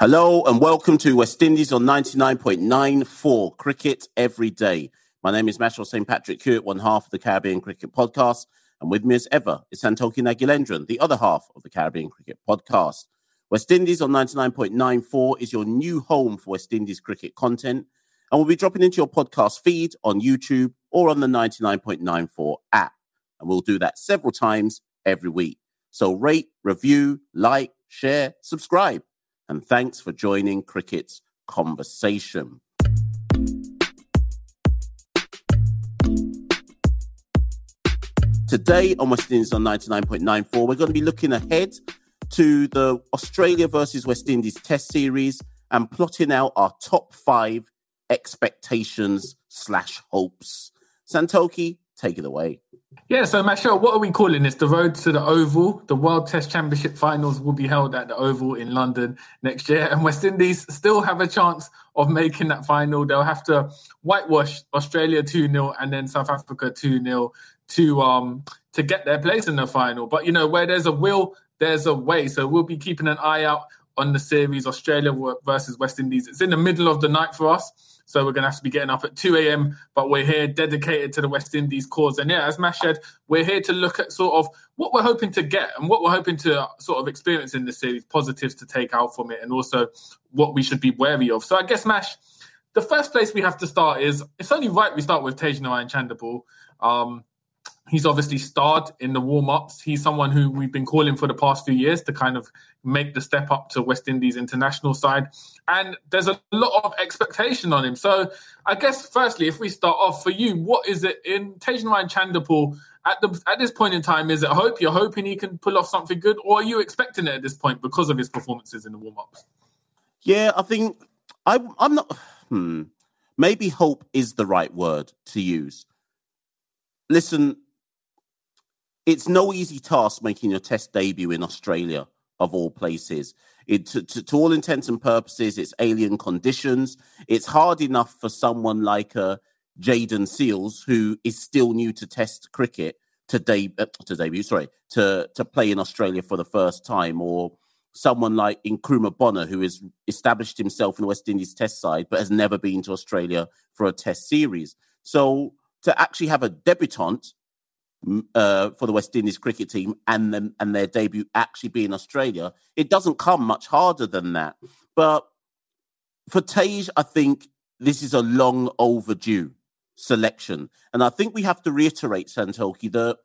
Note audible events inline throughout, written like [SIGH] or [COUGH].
Hello and welcome to West Indies on 99.94 Cricket Every Day. My name is Mashal St. Patrick Hewitt, one half of the Caribbean Cricket Podcast. And with me as ever is Santoki Nagulendran, the other half of the Caribbean Cricket Podcast. West Indies on 99.94 is your new home for West Indies cricket content. And we'll be dropping into your podcast feed on YouTube or on the 99.94 app. And we'll do that several times every week. So rate, review, like, share, subscribe. And thanks for joining Cricket's conversation. Today on West Indies on 99.94, we're going to be looking ahead to the Australia versus West Indies Test Series and plotting out our top five expectations slash hopes. Santoki, take it away. Yeah, so Mashal, what are we calling this? The road to the Oval. The World Test Championship finals will be held at the Oval in London next year, and West Indies still have a chance of making that final. They'll have to whitewash Australia 2 0 and then South Africa 2 0 to um to get their place in the final. But you know, where there's a will, there's a way. So we'll be keeping an eye out on the series Australia versus West Indies. It's in the middle of the night for us. So we're going to have to be getting up at 2 a.m. But we're here dedicated to the West Indies cause. And yeah, as Mash said, we're here to look at sort of what we're hoping to get and what we're hoping to sort of experience in the series, positives to take out from it, and also what we should be wary of. So I guess, Mash, the first place we have to start is it's only right we start with Tagenarine Chanderpaul. Um, He's obviously starred in the warm ups. He's someone who we've been calling for the past few years to kind of make the step up to West Indies international side. And there's a lot of expectation on him. So I guess, firstly, if we start off for you, what is it in Tagenarine Chanderpaul at the at this point in time? Is it hope? You're hoping he can pull off something good, or are you expecting it at this point because of his performances in the warm ups? Yeah, I think I, I'm not. Hmm, maybe hope is the right word to use. Listen, it's no easy task making your test debut in Australia, of all places. It, to, to, to, all intents and purposes, it's alien conditions. It's hard enough for someone like uh, Jayden Seales, who is still new to Test cricket, to, de- uh, to debut, sorry, to, to play in Australia for the first time, or someone like Nkrumah Bonner, who has established himself in the West Indies Test side, but has never been to Australia for a Test series. So to actually have a debutant uh, for the West Indies cricket team and them and their debut actually being Australia, it doesn't come much harder than that. But for Tage, I think this is a long overdue selection, and I think we have to reiterate Santoki that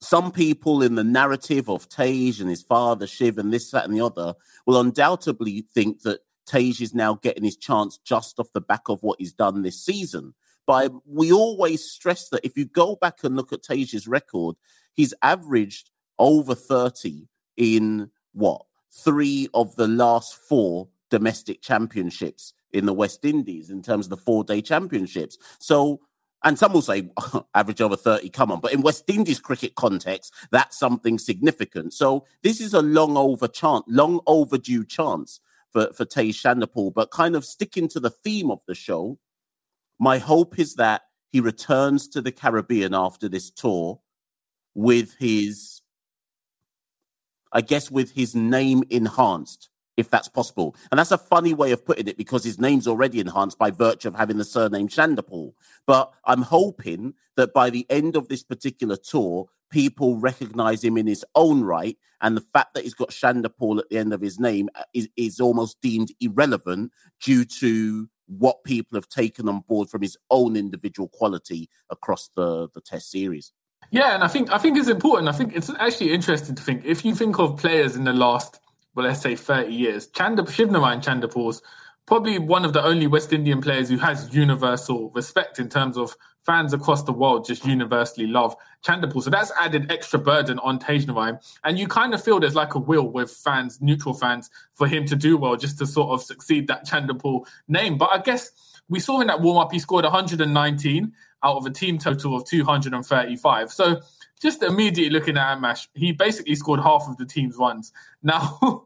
some people in the narrative of Tage and his father Shiv and this, that, and the other will undoubtedly think that Tage is now getting his chance just off the back of what he's done this season. But we always stress that if you go back and look at Tage's record, he's averaged over 30 in what? Three of the last four domestic championships in the West Indies in terms of the four day championships. So, and some will say [LAUGHS] average over 30, come on. But in West Indies cricket context, that's something significant. So this is a long over chance, long overdue chance for, for Tage Chanderpaul. But kind of sticking to the theme of the show, my hope is that he returns to the Caribbean after this tour with his, I guess, with his name enhanced, if that's possible. And that's a funny way of putting it because his name's already enhanced by virtue of having the surname Chanderpaul. But I'm hoping that by the end of this particular tour, people recognize him in his own right. And the fact that he's got Chanderpaul at the end of his name is, is almost deemed irrelevant due to what people have taken on board from his own individual quality across the, the test series. Yeah, and I think I think it's important. I think it's actually interesting to think if you think of players in the last, well, let's say thirty years, Chanda Shivnarine Chanderpaul's probably one of the only West Indian players who has universal respect in terms of fans across the world just universally love Chanderpaul. So that's added extra burden on Tagenarine. And you kind of feel there's like a will with fans, neutral fans, for him to do well, just to sort of succeed that Chanderpaul name. But I guess we saw in that warm up, he scored 119 out of a team total of 235. So just immediately looking at Amash, he basically scored half of the team's runs. [LAUGHS] Now,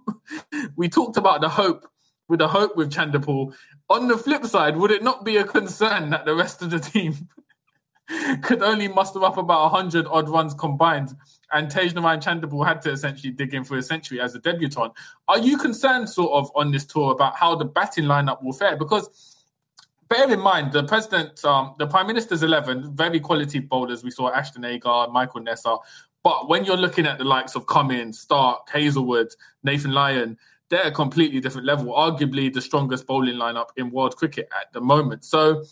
we talked about the hope with the hope with Chanderpaul. On the flip side, would it not be a concern that the rest of the team [LAUGHS] could only muster up about 100 odd runs combined and Tagenarine Chanderpaul had to essentially dig in for a century as a debutant. Are you concerned, sort of, on this tour about how the batting lineup will fare? Because bear in mind, the president, um, the prime minister's 11, very quality bowlers. We saw Ashton Agar, Michael Neser, But when you're looking at the likes of Cummins, Starc, Hazlewood, Nathan Lyon, they're a completely different level, arguably the strongest bowling lineup in world cricket at the moment. So,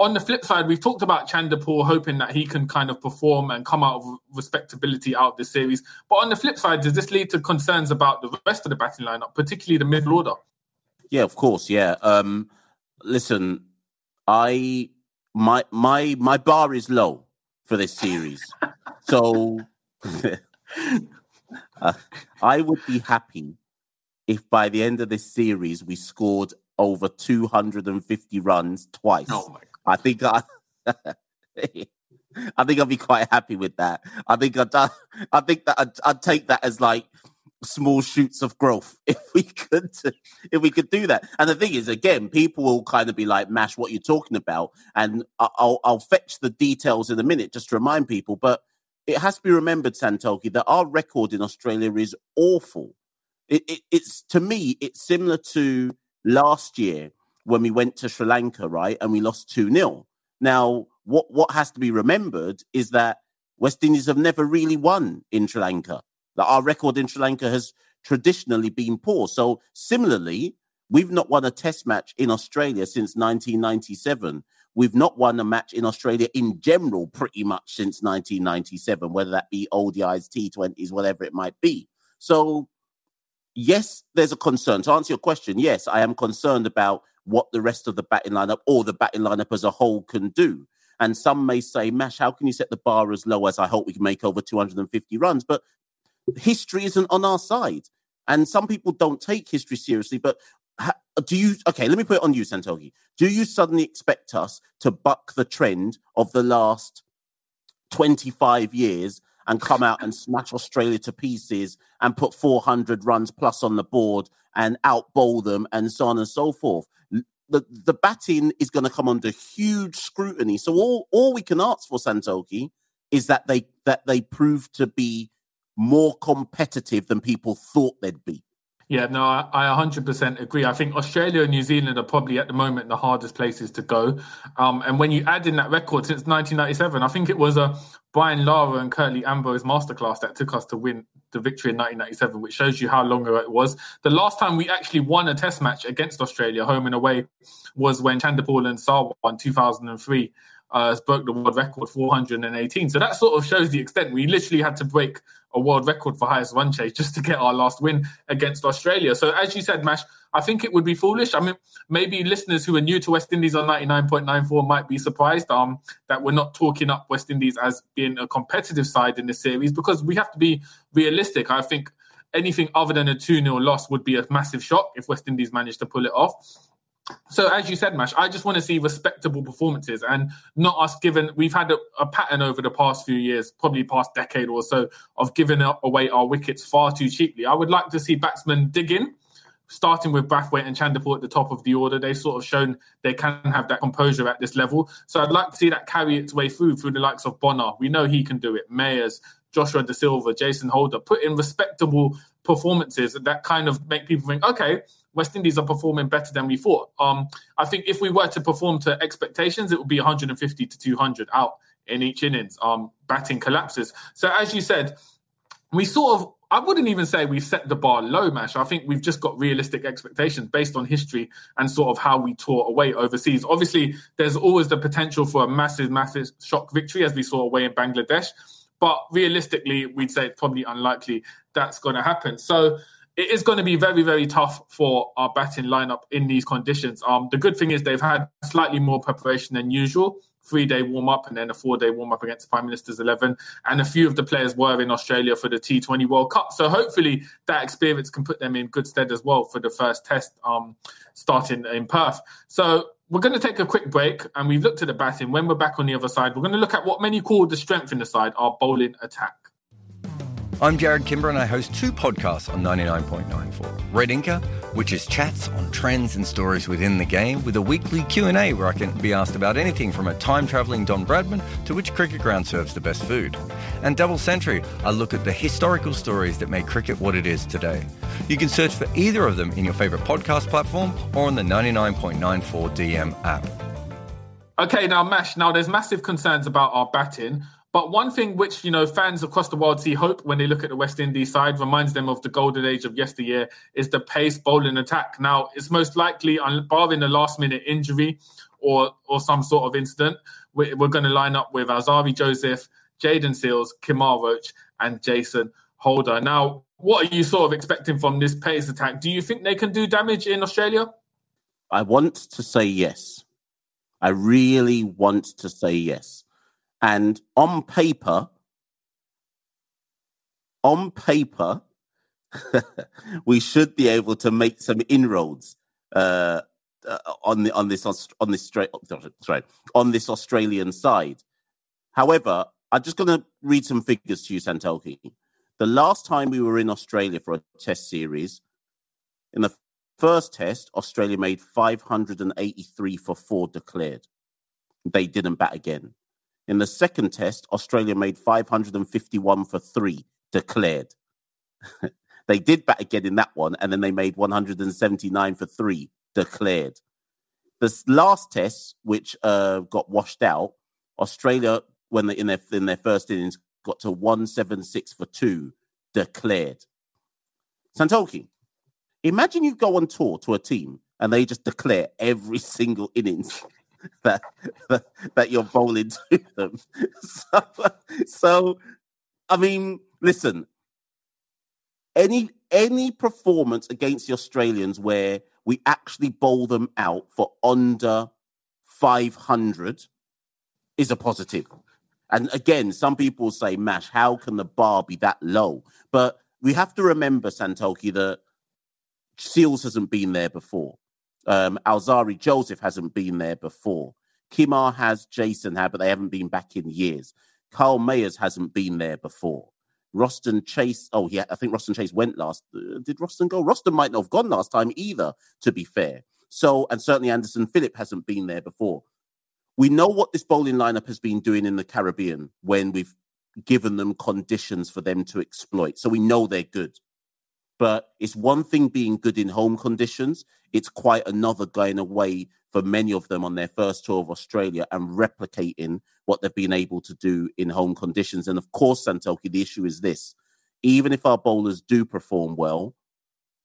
on the flip side, we've talked about Chanderpaul hoping that he can kind of perform and come out of respectability out of this series. But on the flip side, does this lead to concerns about the rest of the batting lineup, particularly the middle order? Yeah, of course. Yeah. Um, listen, I my my my bar is low for this series, [LAUGHS] so uh, [LAUGHS] I would be happy if by the end of this series we scored over 250 runs twice. Oh I think I, [LAUGHS] I think I'll be quite happy with that. I think I'd, uh, I think that I'd, I'd take that as like small shoots of growth [LAUGHS] if we could if we could do that. And the thing is, again, people will kind of be like, "Mash, what you're talking about?" And I'll I'll fetch the details in a minute just to remind people. But it has to be remembered, Santoki, that our record in Australia is awful. It, it, it's to me, it's similar to last year when we went to Sri Lanka, right, and we lost two 0 Now, what what has to be remembered is that West Indies have never really won in Sri Lanka. That our record in Sri Lanka has traditionally been poor. So similarly, we've not won a Test match in Australia since 1997. We've not won a match in Australia in general pretty much since 1997, whether that be ODIs, T20s, whatever it might be. So yes, there's a concern. To answer your question, yes, I am concerned about what the rest of the batting lineup or the batting lineup as a whole can do. And some may say, Mash, how can you set the bar as low as I hope we can make over 250 runs? But history isn't on our side. And some people don't take history seriously. But do you, okay, let me put it on you, Santoki. Do you suddenly expect us to buck the trend of the last 25 years and come out and smash Australia to pieces and put 400 runs plus on the board and outbowl them and so on and so forth. The, the batting is going to come under huge scrutiny. So all, all we can ask for Santoki is that they that they prove to be more competitive than people thought they'd be. Yeah, no, I, I 100% agree. I think Australia and New Zealand are probably at the moment the hardest places to go. Um, and when you add in that record since 1997, I think it was a Brian Lara and Curtly Ambrose masterclass that took us to win the victory in 1997, which shows you how long ago it was. The last time we actually won a test match against Australia, home and away, was when Chanderpaul and Sarwan won 2003 uh, broke the world record 418. So that sort of shows the extent. We literally had to break a world record for highest run chase just to get our last win against Australia. So as you said, Mash, I think it would be foolish. I mean, maybe listeners who are new to West Indies on 99.94 might be surprised um, that we're not talking up West Indies as being a competitive side in this series because we have to be realistic. I think anything other than a 2 0 loss would be a massive shock if West Indies managed to pull it off. So as you said, Mash, I just want to see respectable performances and not us given. We've had a, a, pattern over the past few years, probably past decade or so, of giving away our wickets far too cheaply. I would like to see batsmen dig in, starting with Brathwaite and Chanderpaul at the top of the order. They've sort of shown they can have that composure at this level. So I'd like to see that carry its way through through the likes of Bonner. We know he can do it. Mayers, Joshua Da Silva, Jason Holder, put in respectable performances that kind of make people think, okay, West Indies are performing better than we thought. Um, I think if we were to perform to expectations, it would be 150 to 200 out in each innings. Um, batting collapses. So as you said, we sort of I wouldn't even say we've set the bar low, Mash. I think we've just got realistic expectations based on history and sort of how we tore away overseas. Obviously, there's always the potential for a massive, massive shock victory as we saw away in Bangladesh. But realistically, we'd say it's probably unlikely that's going to happen. So it is going to be very, very tough for our batting lineup in these conditions. Um, the good thing is they've had slightly more preparation than usual. Three day warm up and then a four day warm up against the Prime Minister's 11. And a few of the players were in Australia for the T20 World Cup. So hopefully that experience can put them in good stead as well for the first test um, starting in Perth. So we're going to take a quick break and we've looked at the batting. When we're back on the other side, we're going to look at what many call the strength in the side, our bowling attack. I'm Jarrod Kimber and I host two podcasts on 99.94. Red Inker, which is chats on trends and stories within the game with a weekly Q&A where I can be asked about anything from a time-travelling Don Bradman to which cricket ground serves the best food. And Double Century, I look at the historical stories that made cricket what it is today. You can search for either of them in your favourite podcast platform or on the 99.94 DM app. Okay, now Mash. Now there's massive concerns about our batting. But one thing which you know fans across the world see hope when they look at the West Indies side reminds them of the golden age of yesteryear is the pace bowling attack. Now it's most likely, barring a last minute injury or or some sort of incident, we're, we're going to line up with Alzarri Joseph, Jayden Seales, Kemar Roach, and Jason Holder. Now, what are you sort of expecting from this pace attack? Do you think they can do damage in Australia? I want to say yes. I really want to say yes. And on paper, on paper, [LAUGHS] we should be able to make some inroads uh, uh, on the on this on this straight sorry on this Australian side. However, I'm just going to read some figures to you, Santoki. The last time we were in Australia for a test series, in the first test, Australia made 583 for four declared. They didn't bat again. In the second test, Australia made 551 for three, declared. [LAUGHS] they did bat again in that one, and then they made 179 for three, declared. The last test, which uh, got washed out, Australia, when they, in their in their first innings, got to 176 for two, declared. Santoki, imagine you go on tour to a team and they just declare every [LAUGHS] single innings. [LAUGHS] that, that that you're bowling to them. [LAUGHS] So, so, I mean, listen. Any any performance against the Australians where we actually bowl them out for under 500 is a positive. And again, some people say, Mash, how can the bar be that low? But we have to remember, Santoki, that Seales hasn't been there before. Um, Alzarri Joseph hasn't been there before. Kemar has, Jason had, but they haven't been back in years. Kyle Mayers hasn't been there before. Roston Chase, oh yeah, I think Roston Chase went last. Uh, did Roston go? Roston might not have gone last time either, to be fair. So, and certainly Anderson Phillip hasn't been there before. We know what this bowling lineup has been doing in the Caribbean when we've given them conditions for them to exploit. So we know they're good. But it's one thing being good in home conditions. It's quite another going away for many of them on their first tour of Australia and replicating what they've been able to do in home conditions. And of course, Santoki, the issue is this even if our bowlers do perform well,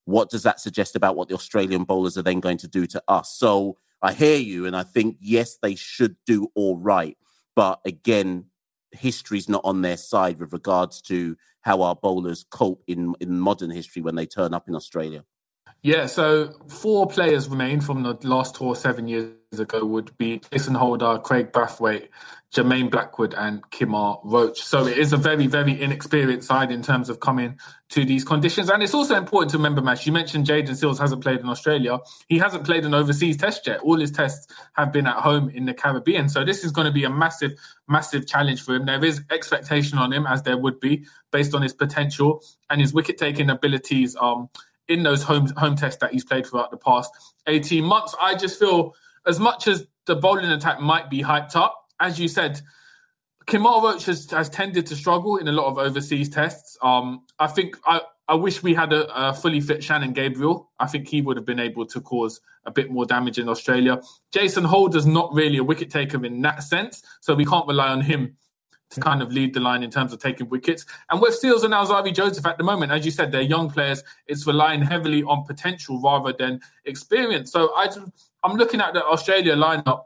what does that suggest about what the Australian bowlers are then going to do to us? So I hear you, and I think, yes, they should do all right. But again, history's not on their side with regards to how our bowlers cope in, in modern history when they turn up in Australia. Yeah, so four players remain from the last tour seven years ago would be Jason Holder, Craig Brathwaite, Jermaine Blackwood, and Kemar Roach. So it is a very, very inexperienced side in terms of coming to these conditions. And it's also important to remember, Mash, you mentioned Jayden Seales hasn't played in Australia. He hasn't played an overseas test yet. All his tests have been at home in the Caribbean. So this is going to be a massive, massive challenge for him. There is expectation on him, as there would be, based on his potential and his wicket taking abilities. Um, in those home home tests that he's played throughout the past 18 months. I just feel as much as the bowling attack might be hyped up, as you said, Kemar Roach has, has tended to struggle in a lot of overseas tests. Um, I think I, I wish we had a, a, fully fit Shannon Gabriel. I think he would have been able to cause a bit more damage in Australia. Jason Holder's not really a wicket taker in that sense, so we can't rely on him to kind of lead the line in terms of taking wickets. And with Seales and Alzarri Joseph at the moment, as you said, they're young players. It's relying heavily on potential rather than experience. So I, I'm looking at the Australia lineup.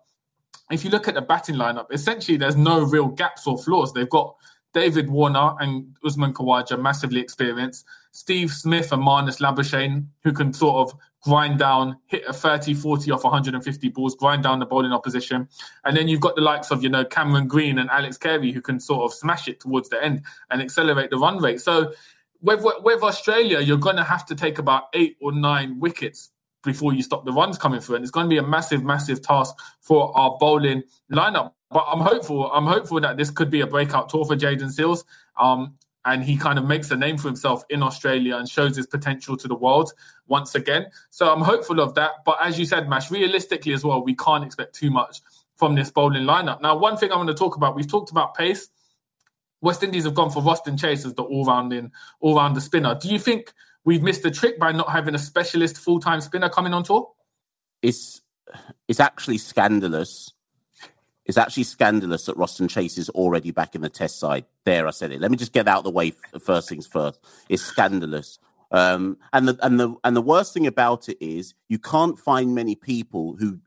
If you look at the batting lineup, essentially there's no real gaps or flaws. They've got David Warner and Usman Khawaja, massively experienced. Steve Smith and Marnus Labuschagne, who can sort of grind down, hit a 30, 40 off 150 balls, grind down the bowling opposition. And then you've got the likes of, you know, Cameron Green and Alex Carey, who can sort of smash it towards the end and accelerate the run rate. So with, with Australia, you're going to have to take about eight or nine wickets before you stop the runs coming through. And it's going to be a massive, massive task for our bowling lineup. But I'm hopeful. I'm hopeful that this could be a breakout tour for Jayden Seales. Um, and he kind of makes a name for himself in Australia and shows his potential to the world once again. So I'm hopeful of that. But as you said, Mash, realistically as well, we can't expect too much from this bowling lineup. Now, one thing I want to talk about, we've talked about pace. West Indies have gone for Roston Chase as the all-rounding, all-rounder spinner. Do you think we've missed a trick by not having a specialist full-time spinner coming on tour? It's it's actually scandalous it's actually scandalous that Roston Chase is already back in the test side. There, I said it. Let me just get out of the way. First things first. It's scandalous. Um, and the and the and the worst thing about it is you can't find many people who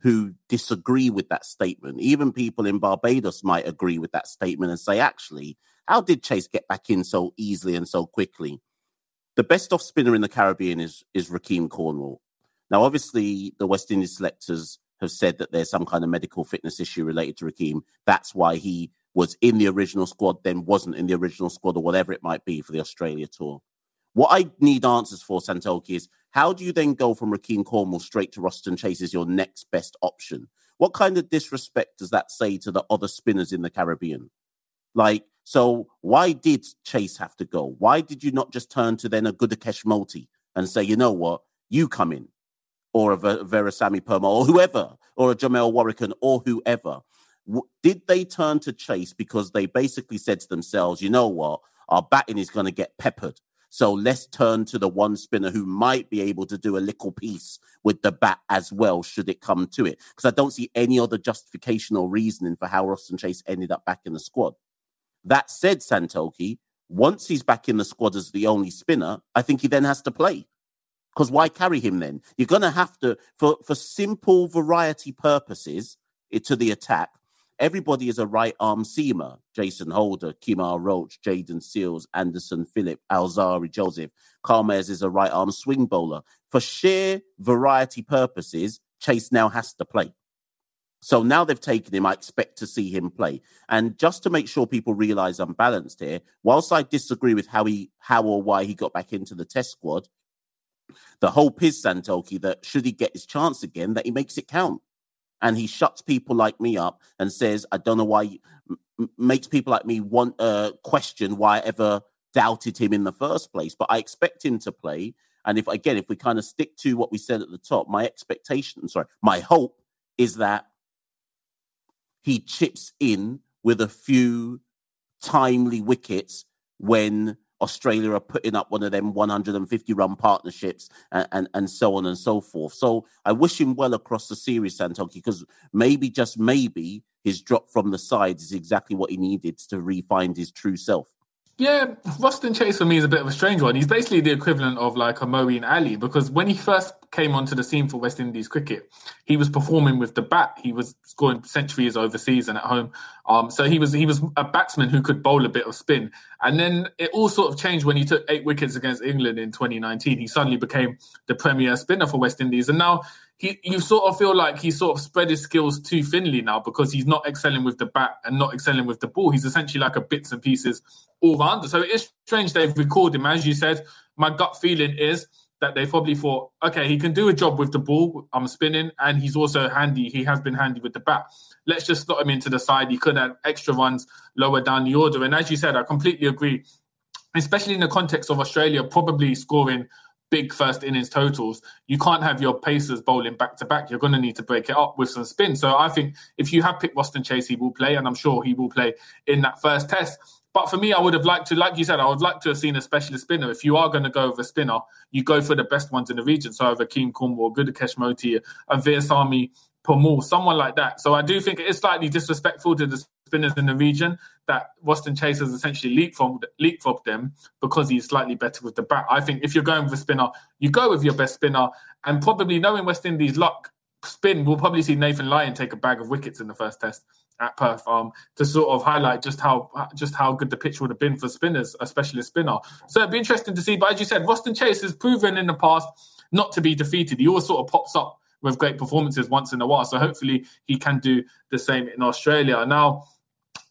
who disagree with that statement. Even people in Barbados might agree with that statement and say, actually, how did Chase get back in so easily and so quickly? The best off spinner in the Caribbean is is Rahkeem Cornwall. Now, obviously, the West Indies selectors have said that there's some kind of medical fitness issue related to Rahkeem. That's why he was in the original squad, then wasn't in the original squad, or whatever it might be for the Australia tour. What I need answers for, Santoki, is how do you then go from Rahkeem Cornwall straight to Roston Chase as your next best option? What kind of disrespect does that say to the other spinners in the Caribbean? Like, so why did Chase have to go? Why did you not just turn to then a Gudakesh Motie and say, you know what, you come in? or a Veerasammy Permaul, or whoever, or a Jamel Warrican or whoever. Did they turn to Chase because they basically said to themselves, you know what, our batting is going to get peppered. So let's turn to the one spinner who might be able to do a little piece with the bat as well, should it come to it. Because I don't see any other justification or reasoning for how Roston Chase ended up back in the squad. That said, Santoki, once he's back in the squad as the only spinner, I think he then has to play. Because why carry him then? You're going to have to, for, for simple variety purposes it, to the attack, everybody is a right arm seamer. Jason Holder, Kemar Roach, Jayden Seales, Anderson Phillip, Alzarri Joseph. Khamis is a right arm swing bowler. For sheer variety purposes, Chase now has to play. So now they've taken him, I expect to see him play. And just to make sure people realize I'm balanced here, whilst I disagree with how he how or why he got back into the test squad, the hope is, Santoki, that should he get his chance again, that he makes it count. And he shuts people like me up and says, I don't know why, m- makes people like me want uh, question why I ever doubted him in the first place. But I expect him to play. And if, again, if we kind of stick to what we said at the top, my expectation, sorry, my hope is that he chips in with a few timely wickets when Australia are putting up one of them 150 run partnerships and, and, and so on and so forth. So I wish him well across the series, Santoki, because maybe, just maybe, his drop from the sides is exactly what he needed to refine his true self. Yeah, Roston Chase for me is a bit of a strange one. He's basically the equivalent of like a Moeen Ali because when he first came onto the scene for West Indies cricket, he was performing with the bat. He was scoring centuries overseas and at home. Um, so he was he was a batsman who could bowl a bit of spin. And then it all sort of changed when he took eight wickets against England in 2019. He suddenly became the premier spinner for West Indies, and now he you sort of feel like he sort of spread his skills too thinly now because he's not excelling with the bat and not excelling with the ball. He's essentially like a bits and pieces all rounder. So it is strange they've recorded him. As you said, my gut feeling is that they probably thought, okay, he can do a job with the ball. I'm spinning, and he's also handy. He has been handy with the bat. Let's just slot him into the side. He could have extra runs lower down the order. And as you said, I completely agree, especially in the context of Australia probably scoring big first innings totals, you can't have your pacers bowling back to back. You're going to need to break it up with some spin. So I think if you have picked Roston Chase, he will play, and I'm sure he will play in that first test. But for me, I would have liked to, like you said, I would like to have seen a specialist spinner. If you are going to go with a spinner, you go for the best ones in the region. So over Keem Cornwall, Gudakesh Motie, and Veerasammy Permaul, someone like that. So I do think it is slightly disrespectful to the spinners in the region that Roston Chase has essentially leapfrogged, leapfrogged them because he's slightly better with the bat. I think if you're going with a spinner, you go with your best spinner. And probably knowing West Indies' luck, spin, we'll probably see Nathan Lyon take a bag of wickets in the first test at Perth um, to sort of highlight just how just how good the pitch would have been for spinners, especially a spinner. So it'd be interesting to see. But as you said, Roston Chase has proven in the past not to be defeated. He always sort of pops up with great performances once in a while. So hopefully he can do the same in Australia. Now,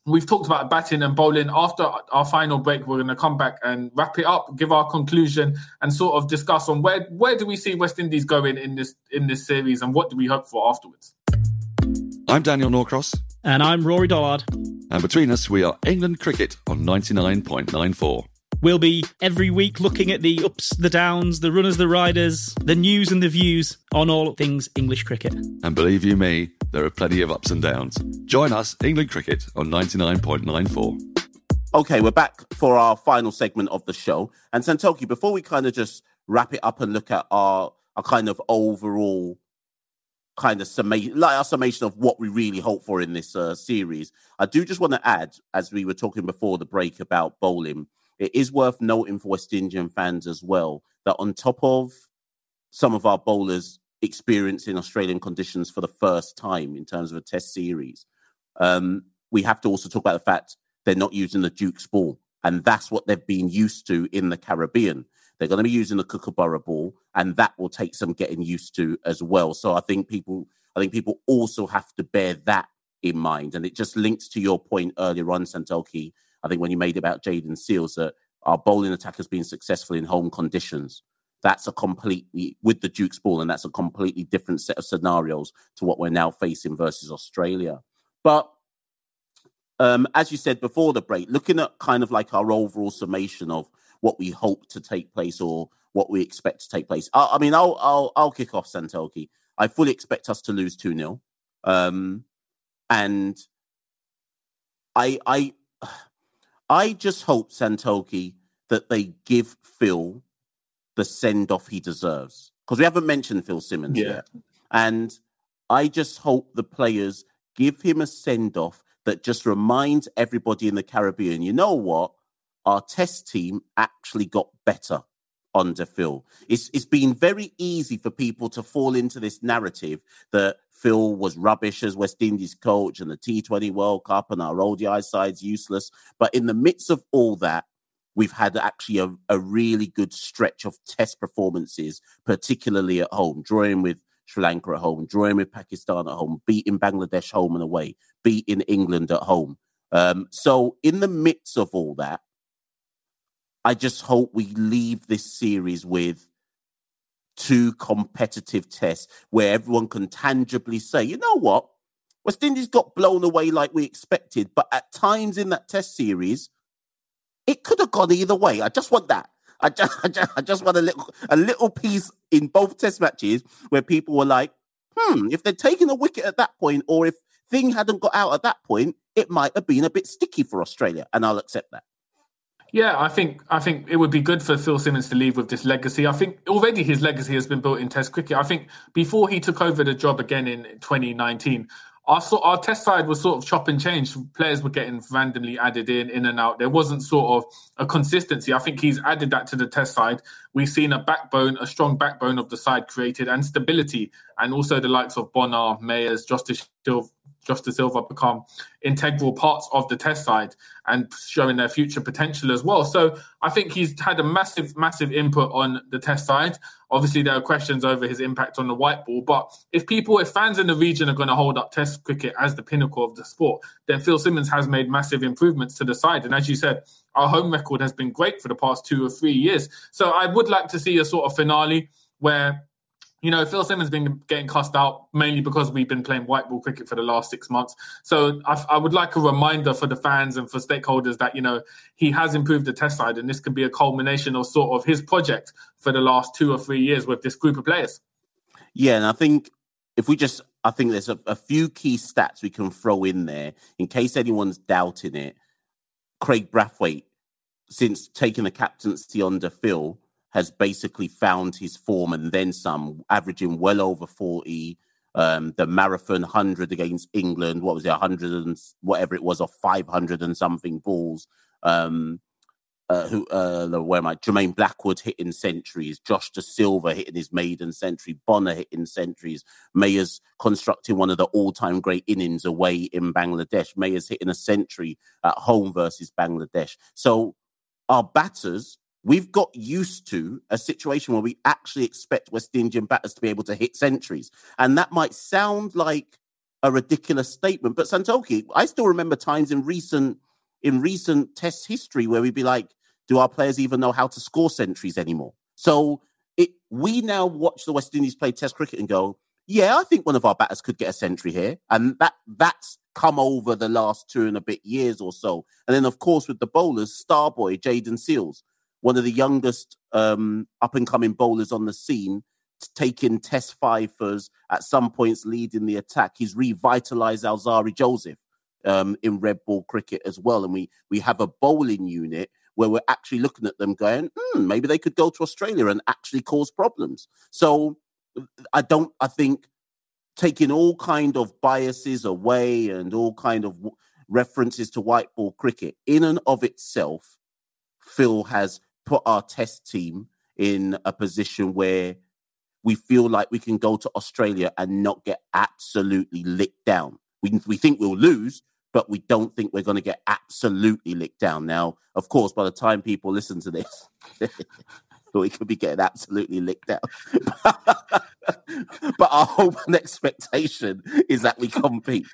we've talked about batting and bowling. After our final break, we're going to come back and wrap it up, give our conclusion, and sort of discuss on where where do we see West Indies going in this in this series, and what do we hope for afterwards. I'm Daniel Norcross. And I'm Rory Dollard. And between us, we are England Cricket on 99.94. We'll be every week looking at the ups, the downs, the runners, the riders, the news and the views on all things English cricket. And believe you me, there are plenty of ups and downs. Join us, England Cricket, on 99.94. Okay, we're back for our final segment of the show. And Santoki, before we kind of just wrap it up and look at our, our kind of overall kind of summation, like our summation of what we really hope for in this uh, series, I do just want to add, as we were talking before the break about bowling, it is worth noting for West Indian fans as well that on top of some of our bowlers experiencing Australian conditions for the first time in terms of a test series, um, we have to also talk about the fact they're not using the Duke's ball. And that's what they've been used to in the Caribbean. They're going to be using the Kookaburra ball, and that will take some getting used to as well. So I think people, I think people also have to bear that in mind. And it just links to your point earlier on, Santoki, I think when you made about Jayden Seales that our bowling attack has been successful in home conditions. That's a completely with the Duke's ball, and that's a completely different set of scenarios to what we're now facing versus Australia. But um, as you said before the break, looking at kind of like our overall summation of what we hope to take place or what we expect to take place. I, I mean, I'll I'll I'll kick off Santoki. I fully expect us to lose two 0 um, and I I [SIGHS] I just hope Santoki that they give Phil the send off he deserves because we haven't mentioned Phil Simmons yeah. yet, and I just hope the players give him a send off that just reminds everybody in the Caribbean, you know what? Our test team actually got better under Phil. It's it's been very easy for people to fall into this narrative that Phil was rubbish as West Indies coach and the T20 World Cup and our ODI side's useless. But in the midst of all that, we've had actually a, a really good stretch of test performances, particularly at home, drawing with Sri Lanka at home, drawing with Pakistan at home, beating Bangladesh home and away, beating England at home. Um, so, in the midst of all that, I just hope we leave this series with two competitive tests where everyone can tangibly say, you know what? West Indies got blown away like we expected, but at times in that test series, it could have gone either way. I just want that. I just, [LAUGHS] I just, I just want a little, a little piece in both test matches where people were like, hmm, if they'd taken a wicket at that point, or if thing hadn't got out at that point, it might have been a bit sticky for Australia, and I'll accept that. Yeah, I think I think it would be good for Phil Simmons to leave with this legacy. I think already his legacy has been built in Test cricket. I think before he took over the job again in 2019, our our test side was sort of chop and change. Players were getting randomly added in, in and out. There wasn't sort of a consistency. I think he's added that to the test side. We've seen a backbone, a strong backbone of the side created, and stability, and also the likes of Bonner, Mayers, Justice Josh Da Silva become integral parts of the test side and showing their future potential as well. So I think he's had a massive, massive input on the test side. Obviously, there are questions over his impact on the white ball, but if people, if fans in the region are going to hold up Test cricket as the pinnacle of the sport, then Phil Simmons has made massive improvements to the side. And as you said, our home record has been great for the past two or three years. So I would like to see a sort of finale where you know, Phil Simmons been getting cussed out mainly because we've been playing white ball cricket for the last six months. So I, I, would like a reminder for the fans and for stakeholders that you know he has improved the test side, and this can be a culmination of sort of his project for the last two or three years with this group of players. Yeah, and I think if we just, I think there's a, a few key stats we can throw in there in case anyone's doubting it. Craig Brathwaite, since taking the captaincy under Phil, has basically found his form and then some, averaging well over 40. Um, the marathon 100 against England, what was it, 100 and whatever it was, or 500 and something balls. Um, uh, who, uh, where am I? Jermaine Blackwood hitting centuries, Josh Da Silva hitting his maiden century, Bonner hitting centuries, Mayers constructing one of the all time great innings away in Bangladesh, Mayers hitting a century at home versus Bangladesh. So our batters We've got used to a situation where we actually expect West Indian batters to be able to hit centuries. And that might sound like a ridiculous statement, but Santoki, I still remember times in recent in recent test history where we'd be like, do our players even know how to score centuries anymore? So it we now watch the West Indies play test cricket and go, yeah, I think one of our batters could get a century here, and that that's come over the last two and a bit years or so. And then, of course, with the bowlers, Starboy, Jayden Seales, one of the youngest um, up and coming bowlers on the scene, taking test fifers at some points, leading the attack. He's revitalized Alzarri Joseph um, in red ball cricket as well, and we we have a bowling unit where we're actually looking at them going, hmm, maybe they could go to Australia and actually cause problems. So I don't. I think taking all kind of biases away and all kind of references to white ball cricket in and of itself, Phil has put our test team in a position where we feel like we can go to Australia and not get absolutely licked down. We, we think we'll lose, but we don't think we're going to get absolutely licked down. Now, of course, by the time people listen to this, [LAUGHS] we could be getting absolutely licked out. [LAUGHS] but our hope and [LAUGHS] expectation is that we compete.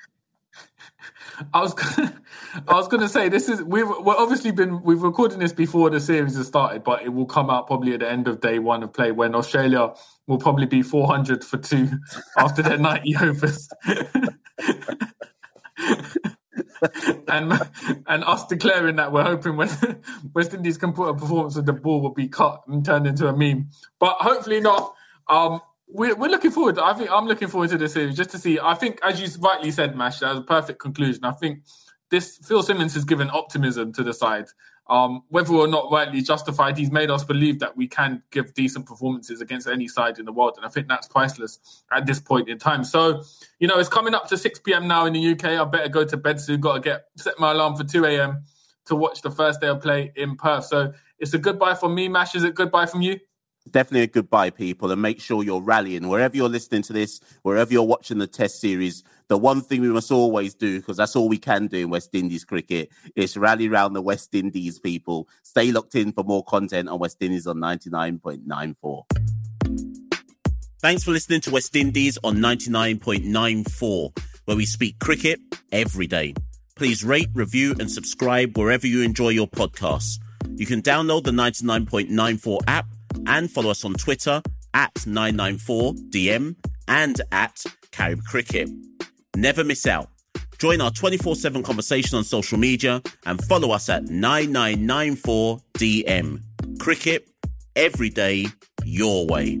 I was gonna, [LAUGHS] I was going to say this is we've we're obviously been we've recorded this before the series has started, but it will come out probably at the end of day one of play when Australia will probably be 400 for two [LAUGHS] after their 90 overs. [LAUGHS] and and us declaring that we're hoping when West Indies can put a performance with the ball will be cut and turned into a meme, but hopefully not. Um, we're, we're looking forward. I think I'm looking forward to this series just to see. I think, as you rightly said, Mash, that was a perfect conclusion. I think this Phil Simmons has given optimism to the side. Um, whether or not rightly justified, he's made us believe that we can give decent performances against any side in the world, and I think that's priceless at this point in time. So, you know, it's coming up to 6 p.m. now in the UK. I better go to bed soon. Got to get set my alarm for 2 a.m. to watch the first day of play in Perth. So, it's a goodbye from me, Mash. Is it goodbye from you? Definitely a goodbye, people, and make sure you're rallying wherever you're listening to this, wherever you're watching the Test series. The one thing we must always do, because that's all we can do in West Indies cricket, is rally around the West Indies people. Stay locked in for more content on West Indies on 99.94. Thanks for listening to West Indies on 99.94, where we speak cricket every day. Please rate, review, and subscribe wherever you enjoy your podcasts. You can download the 99.94 app and follow us on Twitter at 994DM and at Carib Cricket. Never miss out. Join our 24 7 conversation on social media and follow us at 9994DM. Cricket, every day, your way.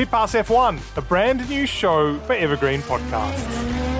Pit Pass F1, a brand new show for Evergreen Podcasts.